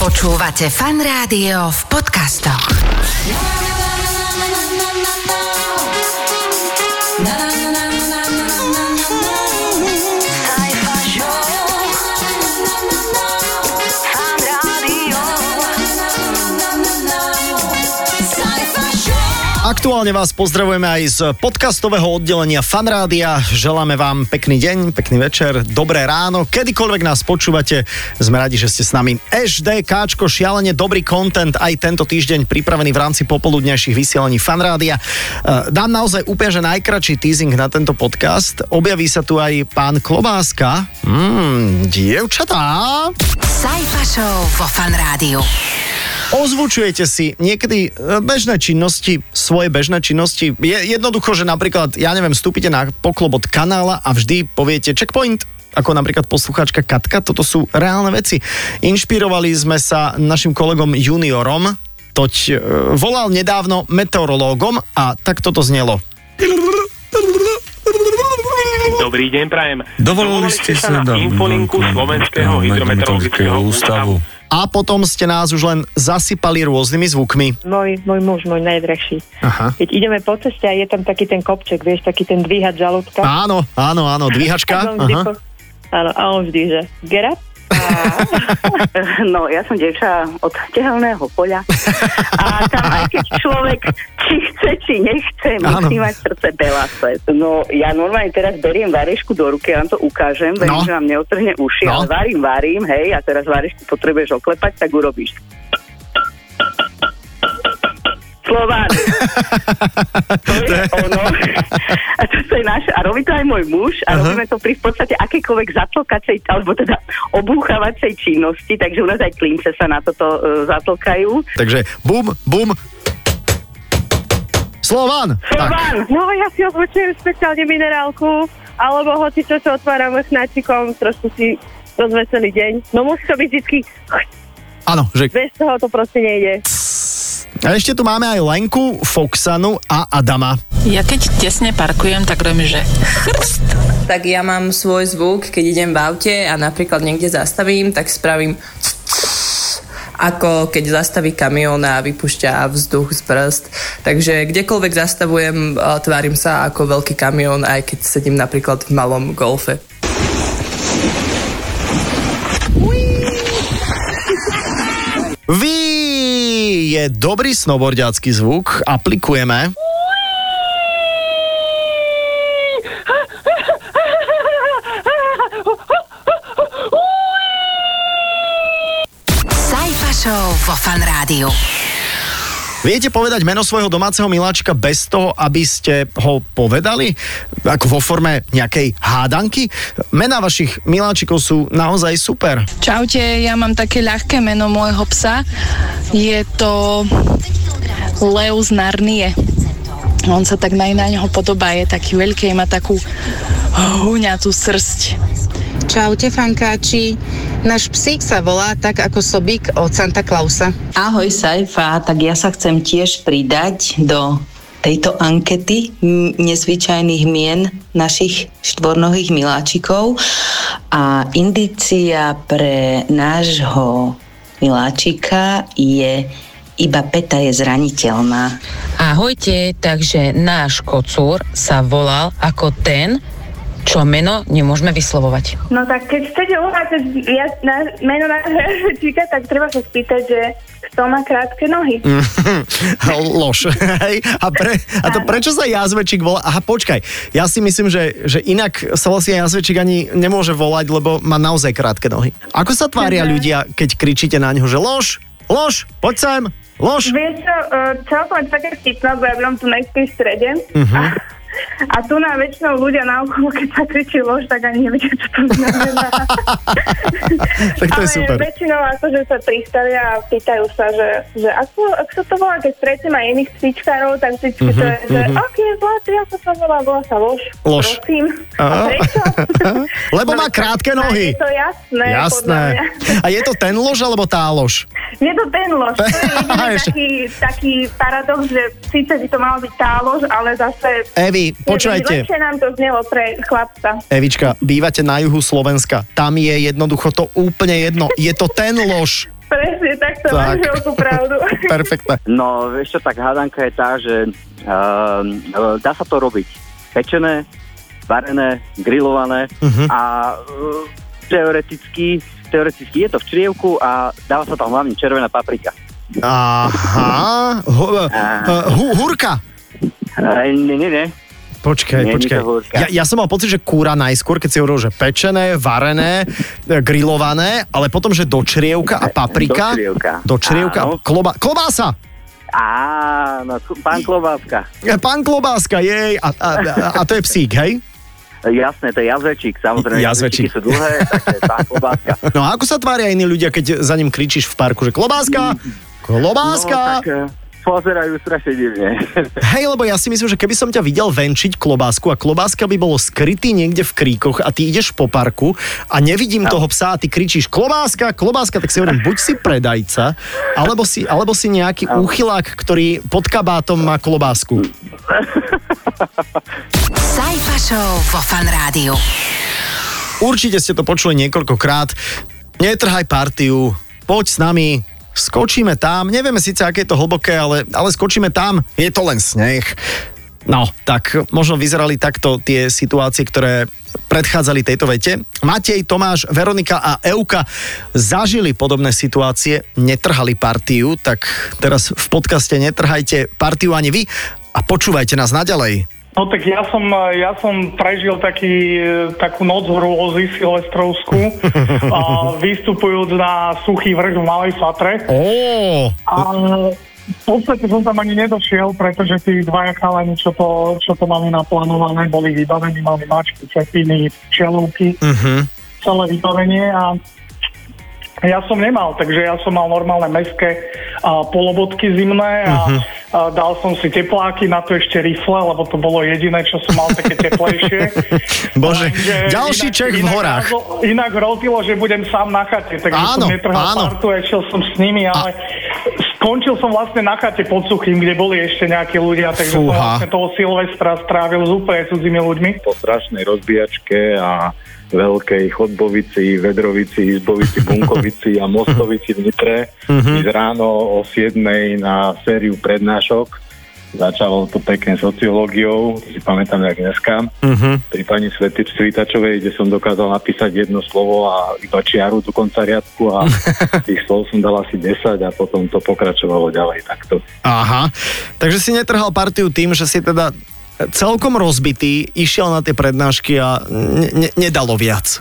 Počúvate fan rádio v podcastoch. Aktuálne vás pozdravujeme aj z podcastového oddelenia Fanrádia. Želáme vám pekný deň, pekný večer, dobré ráno. Kedykoľvek nás počúvate, sme radi, že ste s nami. Káčko, šialene dobrý content aj tento týždeň pripravený v rámci popoludnejších vysielaní Fanrádia. E, dám naozaj úplne, že najkračší teasing na tento podcast. Objaví sa tu aj pán Klobáska. Mmm, dievčatá. Sajfa Show vo Fanrádiu. Ozvučujete si niekedy e, bežné činnosti, svoje bežné činnosti. Je jednoducho, že napríklad, ja neviem, vstúpite na poklobot kanála a vždy poviete checkpoint, ako napríklad poslucháčka Katka, toto sú reálne veci. Inšpirovali sme sa našim kolegom juniorom, toť e, volal nedávno meteorológom a tak toto znelo. Dobrý deň, prajem. Dovolili ste sa na infolinku Slovenského hydrometeorologického ústavu. A potom ste nás už len zasypali rôznymi zvukmi. Môj, môj muž, môj najdrahší. Aha. Keď ideme po ceste a je tam taký ten kopček, vieš, taký ten dvíhač žalúdka. Áno, áno, áno, dvíhačka. Aha. áno, a on vždy, že get up. No, ja som dievča od tehelného poľa a tam aj keď človek či chce, či nechce, musí mať srdce belase. No, ja normálne teraz beriem varešku do ruky, ja vám to ukážem, verím, No. že vám neotrhne uši, No. ale varím, varím, hej, a teraz varešku potrebuješ oklepať, tak urobíš. Slován. To je ono. A to je naše. A robí to aj môj muž. A Aha. robíme to pri v podstate akékoľvek zatlkacej, alebo teda obúchavacej činnosti. Takže u nás aj klince sa na toto uh, zatlkajú. Takže bum, bum. Slovan. Tak. Slován. No, ja si oblečujem špeciálne minerálku, alebo hoci čo sa otváram chnáčikom, trošku si rozveselý deň. No musí to byť vždy, Áno, že bez toho to proste nejde. A ešte tu máme aj Lenku, Foxanu a Adama. Ja keď tesne parkujem, tak robím, že chrst. tak ja mám svoj zvuk, keď idem v aute a napríklad niekde zastavím, tak spravím ako keď zastaví kamión a vypúšťa vzduch z brzd. Takže kdekoľvek zastavujem, eh, tvárim sa ako veľký kamión, aj keď sedím napríklad v malom golfe. Vy je dobrý snowboardiacký zvuk, aplikujeme. Show vo Fan Rádiu. Viete povedať meno svojho domáceho miláčika bez toho, aby ste ho povedali? Ako vo forme nejakej hádanky? Mená vašich miláčikov sú naozaj super. Čaute, ja mám také ľahké meno môjho psa. Je to Leo Narnie. On sa tak naj na neho podobá, je taký veľký, má takú huňatú srst. Čaute, fankáči. Náš psík sa volá tak ako sobík od Santa Clausa. Ahoj Saifa, tak ja sa chcem tiež pridať do tejto ankety nezvyčajných mien našich štvornohých miláčikov a indícia pre nášho miláčika je iba Peta je zraniteľná. Ahojte, takže náš kocúr sa volal ako ten, čo meno nemôžeme vyslovovať. No tak keď chcete uvádzať ja, na, meno na číka, tak treba sa spýtať, že kto má krátke nohy. Lož. A, pre, a to prečo sa jazvečík volá? Aha, počkaj. Ja si myslím, že, že inak sa vlastne jazvečík ani nemôže volať, lebo má naozaj krátke nohy. Ako sa tvária ľudia, keď kričíte na ňo, že lož, lož, poď sem, lož. Vieš čo, uh, celkom také vtipné, lebo ja tu na strede. Mhm. A, a tu na väčšinou ľudia na okolo, keď sa kričí lož, tak ani nevedia, čo to znamená. Tak to je Ale super. väčšinou akože sa pristavia a pýtajú sa, že, že ako, ako to volá, keď stretnem aj iných cvičkárov, tak vždycky to je, že aký je zlatý, ako sa volá, volá sa lož. Lož. Prosím. A Aha. prečo? Lebo má krátke No, nohy. Je to jasné, Jasné. A je to ten lož, alebo tá lož? Nie to ten lož. To je jediný Ešte. taký, taký paradox, že síce by to malo byť tá lož, ale zase... Evi, počúvajte. Lepšie nám to znelo pre chlapca. Evička, bývate na juhu Slovenska. Tam je jednoducho to úplne jedno. Je to ten lož. Presne to máš Tak. veľkú pravdu. Perfektné. No, vieš čo, tak hádanka je tá, že uh, dá sa to robiť pečené, varené, grillované Mhm. a uh, teoreticky, teoreticky je to v črievku a dáva sa tam hlavne červená paprika. Aha, hu, uh, hu, hurka. Nie, nie, nie. Počkaj, Nie, počkaj. Ja, ja som mal pocit, že kúra najskôr, keď si hovoril, že pečené, varené, e, grillované, ale potom, že do črievka a paprika. Do črievka. Do črievka. Áno. Kloba, klobása. Áno, pán Klobáska. Pán klobáska, jej. A, a, a, a to je psík, hej? Jasné, to je jazvečík, samozrejme. Jazvečík. Sú dlhé, takže pán Klobáska. No a ako sa tvária iní ľudia, keď za ním kričíš v parku, že klobáska, klobáska. No, tak eh, pozerajú strašne divne. Hej, lebo ja si myslím, že keby som ťa videl venčiť klobásku a klobáska by bolo skrytý niekde v kríkoch a ty ideš po parku a nevidím toho psa a ty kričíš klobáska, klobáska, tak si hovorím, buď si predajca, alebo si, alebo si nejaký úchylák, ktorý pod kabátom má klobásku. Sajfa Show vo Fan Rádiu. Určite ste to počuli niekoľkokrát. Netrhaj partiu, poď s nami, skočíme tam. Nevieme síce, aké je to hlboké, ale, ale skočíme tam. Je to len sneh. No, tak možno vyzerali takto tie situácie, ktoré predchádzali tejto vete. Matej, Tomáš, Veronika a Euka zažili podobné situácie, netrhali partiu, tak teraz v podcaste netrhajte partiu ani vy a počúvajte nás naďalej. No tak ja som, ja som prežil taký, takú noc hrôzy silvestrovskú, a vystupujúc na suchý vrch v Malej Fatre. Ó, A v podstate som tam ani nedošiel, pretože tí dvaja chalani, čo to, čo to mali naplánované, boli vybavení, mali mačky, čepiny, čelúky, uh-huh. celé vybavenie a ja som nemal, takže ja som mal normálne mestské a, polobotky zimné a, Mhm. a dal som si tepláky, na to ešte rifle, lebo to bolo jediné, čo som mal také teplejšie. Bože, Lenže ďalší inak- Čech v inak horách. hrozilo- Inak hrozilo, že budem sám na chate, takže Áno, som netrhal áno. partu a išiel som s nimi, ale skončil som vlastne na chate pod Suchým, kde boli ešte nejakí ľudia, takže som Fúha. vlastne toho Silvestra strávil s úplne cudzími ľuďmi. po strašnej rozbíjačke a veľkej chodbovici, vedrovici, izbovici, bunkovici a mostovici v Nitre. Mhm. Ísť ráno o 7 na sériu prednášok. Začalo to pekne sociológiou, si pamätám jak dneska. Uh-huh. Pri pani Svety Svitačovej, kde som dokázal napísať jedno slovo a iba čiaru do konca riadku a tých slov som dal asi 10 a potom to pokračovalo ďalej takto. Aha, takže si netrhal partiu tým, že si teda celkom rozbitý, išiel na tie prednášky a ne, ne, nedalo viac.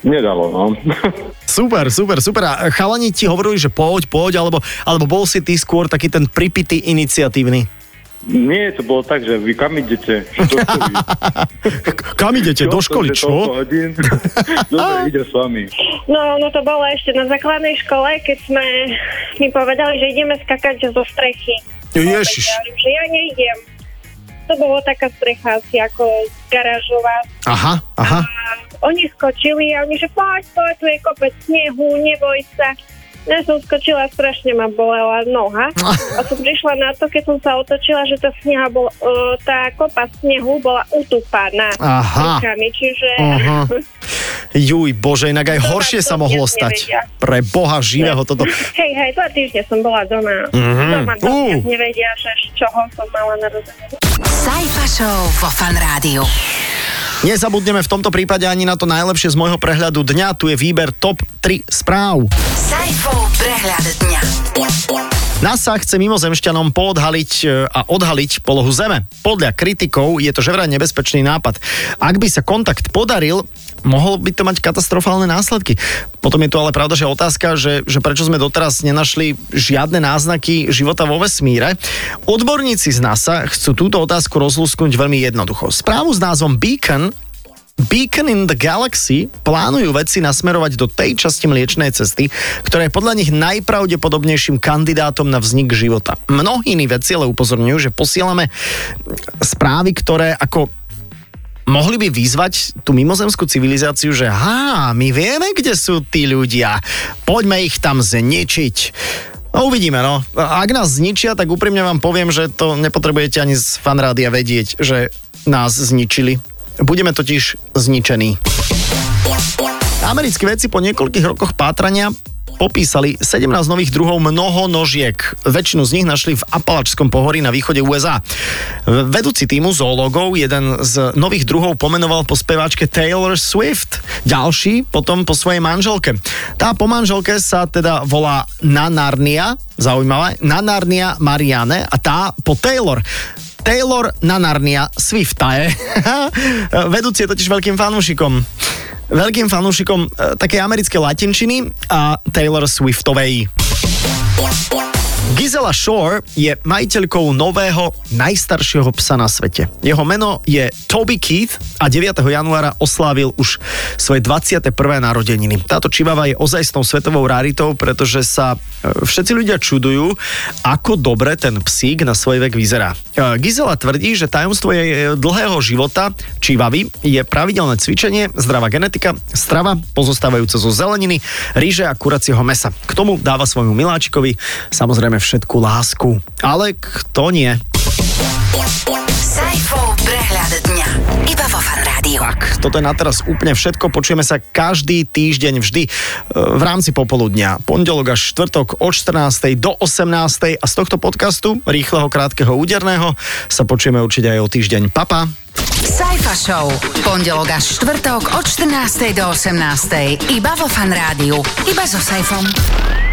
Nedalo, no. Super, super, super. A chalani ti hovorili, že poď, poď, alebo, alebo bol si ty skôr taký ten pripitý iniciatívny? Nie, to bolo tak, že vy kam idete? Do školy. Kam idete? Do školy, čo? Dobre, ide s vami. No, no to bolo ešte na základnej škole, keď sme mi povedali, že ideme skakať zo strechy. Ježiš. Hovorím, že ja neidem. To bolo taká strecha asi ako garážová. Aha, aha. Oni skočili a oni, že poď, poď, tu je kopec snehu, neboj sa. Ja som skočila, strašne ma bolela noha. A som prišla na to, keď som sa otočila, že tá, sneha bol, uh, tá kopa snehu bola utúpaná Aha. rukami, čiže... Aha. Juj, bože, inak aj To horšie sa mohlo stať. nevedia. Pre boha živého toto. Hej, hej, dva týždne som bola doma. Mhm. Doma Uh. nevedia, že z čoho som mala narodeniny. Sajfa Show vo Fan Rádiu. Nezabudneme v tomto prípade ani na to najlepšie z môjho prehľadu dňa. Tu je výber top 3 správ. Sajfov prehľad dňa. NASA chce mimozemšťanom poodhaliť e, a odhaliť polohu Zeme. Podľa kritikov je to že vraj nebezpečný nápad. Ak by sa kontakt podaril, mohol by to mať katastrofálne následky. Potom je tu ale pravda, že otázka, že, že prečo sme doteraz nenašli žiadne náznaky života vo vesmíre. Odborníci z NASA chcú túto otázku rozlúsknuť veľmi jednoducho. Správu s názvom Beacon Beacon in the Galaxy plánujú vedci nasmerovať do tej časti mliečnej cesty, ktorá je podľa nich najpravdepodobnejším kandidátom na vznik života. Mnohí iní vedci ale upozorňujú, že posielame správy, ktoré ako mohli by vyzvať tú mimozemskú civilizáciu, že ha, my vieme, kde sú tí ľudia, poďme ich tam zničiť. No uvidíme, no. Ak nás zničia, tak úprimne vám poviem, že to nepotrebujete ani z fanrádia vedieť, že nás zničili. Budeme totiž zničení. Americkí vedci po niekoľkých rokoch pátrania popísali 17 nových druhov mnohonožiek. Väčšinu z nich našli v Apalačskom pohorí na východe USA. Vedúci týmu zoológov jeden z nových druhov pomenoval po speváčke Taylor Swift. Ďalší potom po svojej manželke. Tá po manželke sa teda volá Nanarnia, zaujímavá, Nanarnia Mariane a tá po Taylor. Taylor Nanarnia Swifta je. Vedúci je totiž veľkým fanúšikom veľkým fanúšikom e, takej americkej latinčiny a Taylor Swiftovej. Gisela Shore je majiteľkou nového najstaršieho psa na svete. Jeho meno je Toby Keith a 9. januára oslávil už svoje 21. narodeniny. Táto čivava je ozajstnou svetovou raritou, pretože sa e, všetci ľudia čudujú, ako dobre ten psík na svoj vek vyzerá. E, Gisela tvrdí, že tajomstvo jej dlhého života čivavy je pravidelné cvičenie, zdravá genetika, strava pozostávajúca zo zeleniny, ríže a kuracieho mesa. K tomu dáva svojmu miláčikovi samozrejme všetku lásku. Ale kto nie? Sajfov prehľad dňa. Iba vo Fan Rádiu. Tak, toto je na teraz úplne všetko. Počujeme sa každý týždeň vždy e, v rámci popoludňa. Pondelok až štvrtok od 14. do 18. A z tohto podcastu, rýchleho, krátkeho, úderného, sa počujeme určite aj o týždeň. Papa. Sajfa Show. Pondelok až štvrtok od 14. do 18. Iba vo Fan Rádiu. Iba so Sajfom.